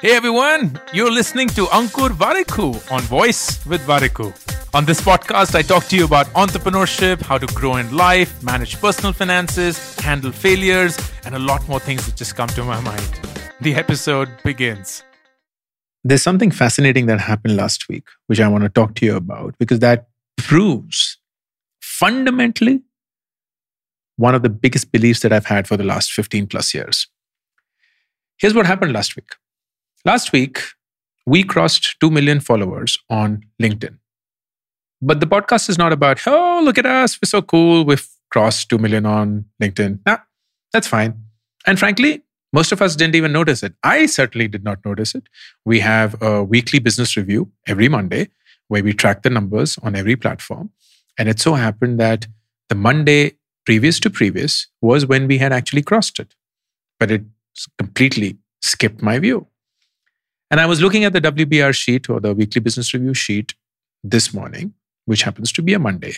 Hey everyone, you're listening to Ankur Warikoo on Voice with Warikoo. On this podcast, I talk to you about entrepreneurship, how to grow in life, manage personal finances, handle failures, and a lot more things that just come to my mind. The episode begins. There's something fascinating that happened last week, which I want to talk to you about because that proves fundamentally one of the biggest beliefs that I've had for the last 15 plus years. Here's what happened last week. Last week, we crossed 2 million followers on LinkedIn. But the podcast is not about, oh, look at us, we're so cool, we've crossed 2 million on LinkedIn. Nah, that's fine. And frankly, most of us didn't even notice it. I certainly did not notice it. We have a weekly business review every Monday where we track the numbers on every platform. And it so happened that the Monday previous to previous was when we had actually crossed it. But it completely skipped my view. And I was looking at the WBR sheet or the weekly business review sheet this morning, which happens to be a Monday.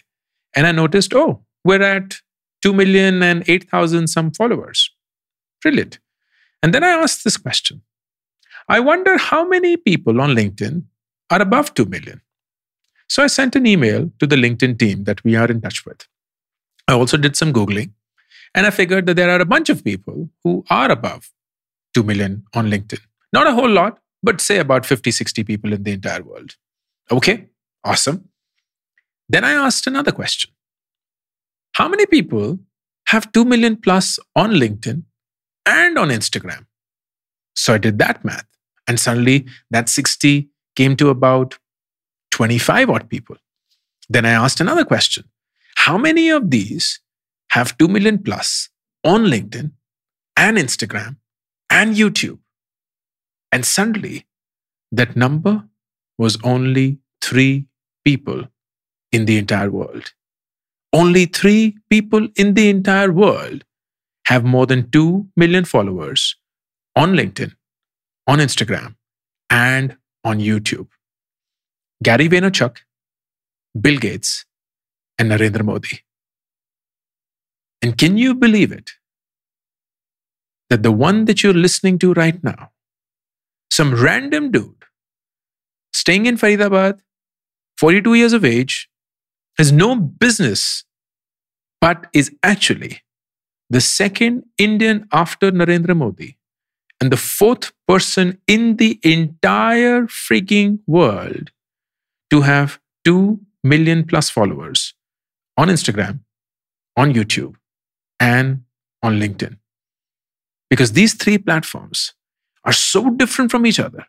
And I noticed, oh, we're at 2 million and 8,000 some followers. Brilliant. And then I asked this question I wonder how many people on LinkedIn are above 2 million. So I sent an email to the LinkedIn team that we are in touch with. I also did some Googling and I figured that there are a bunch of people who are above 2 million on LinkedIn. Not a whole lot, but say about 50, 60 people in the entire world. Okay, awesome. Then I asked another question How many people have 2 million plus on LinkedIn and on Instagram? So I did that math. And suddenly that 60 came to about 25 odd people. Then I asked another question How many of these have 2 million plus on LinkedIn and Instagram and YouTube? And suddenly, that number was only three people in the entire world. Only three people in the entire world have more than 2 million followers on LinkedIn, on Instagram, and on YouTube. Gary Vaynerchuk, Bill Gates, and Narendra Modi. And can you believe it? That the one that you're listening to right now some random dude staying in Faridabad, 42 years of age, has no business, but is actually the second Indian after Narendra Modi and the fourth person in the entire freaking world to have 2 million plus followers on Instagram, on YouTube, and on LinkedIn. Because these three platforms are so different from each other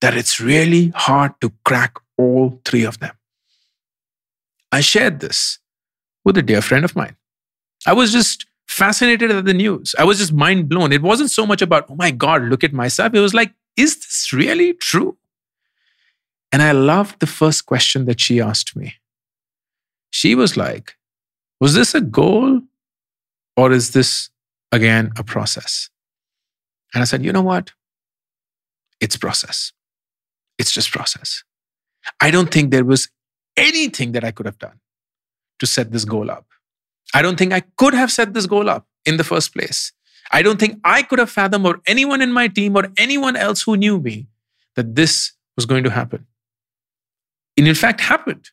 that it's really hard to crack all three of them. I shared this with a dear friend of mine. I was just fascinated at the news. I was just mind blown. It wasn't so much about, oh my God, look at myself. It was like, is this really true? And I loved the first question that she asked me. She was like, was this a goal or is this again a process? And I said, you know what? It's process. It's just process. I don't think there was anything that I could have done to set this goal up. I don't think I could have set this goal up in the first place. I don't think I could have fathomed, or anyone in my team, or anyone else who knew me, that this was going to happen. It in fact happened.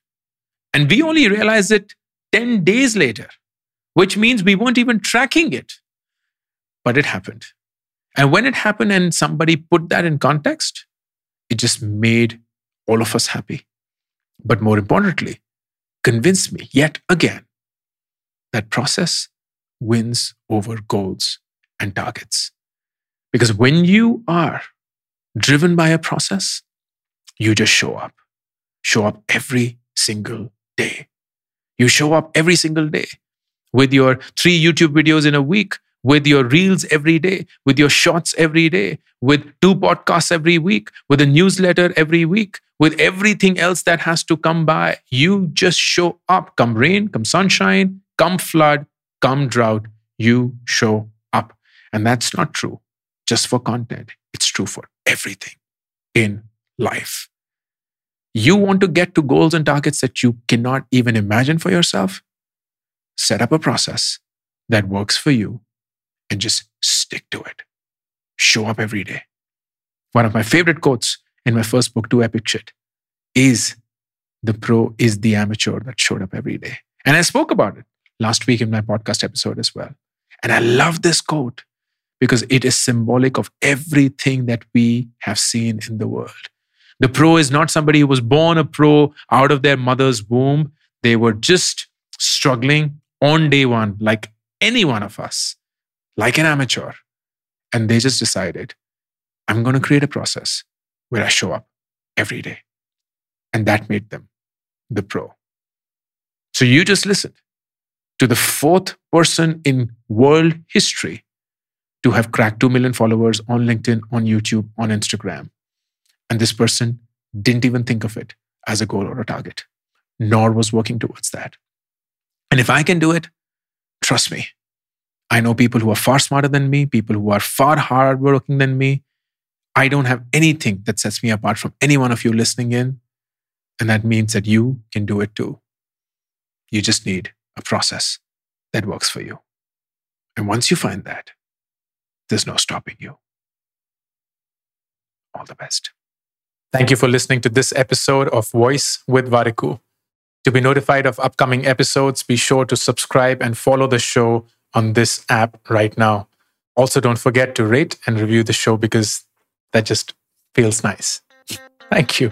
And we only realized it 10 days later, which means we weren't even tracking it. But it happened. And when it happened and somebody put that in context, it just made all of us happy. But more importantly, convinced me yet again that process wins over goals and targets. Because when you are driven by a process, you just show up. Show up every single day. You show up every single day with your three YouTube videos in a week with your reels every day, with your shots every day, with two podcasts every week, with a newsletter every week, with everything else that has to come by. You just show up. Come rain, come sunshine, come flood, come drought. You show up. And that's not true just for content, it's true for everything in life. You want to get to goals and targets that you cannot even imagine for yourself? Set up a process that works for you and just stick to it. show up every day. One of my favorite quotes in my first book, Do Epic Shit, is the pro is the amateur that showed up every day. And I spoke about it last week in my podcast episode as well. And I love this quote because it is symbolic of everything that we have seen in the world. The pro is not somebody who was born a pro out of their mother's womb. They were just struggling on day one, like any one of us, like an amateur. And they just decided, I'm going to create a process where I show up every day. And that made them the pro. So you just listened to the fourth person in world history to have cracked 2 million followers on LinkedIn, on YouTube, on Instagram. And this person didn't even think of it as a goal or a target, nor was working towards that. And if I can do it, trust me, I know people who are far smarter than me, people who are far harder working than me. I don't have anything that sets me apart from any one of you listening in. And that means that you can do it too. You just need a process that works for you. And once you find that, there's no stopping you. All the best. Thank you for listening to this episode of Voice with Warikoo. To be notified of upcoming episodes, be sure to subscribe and follow the show on this app right now. Also, don't forget to rate and review the show because that just feels nice. Thank you.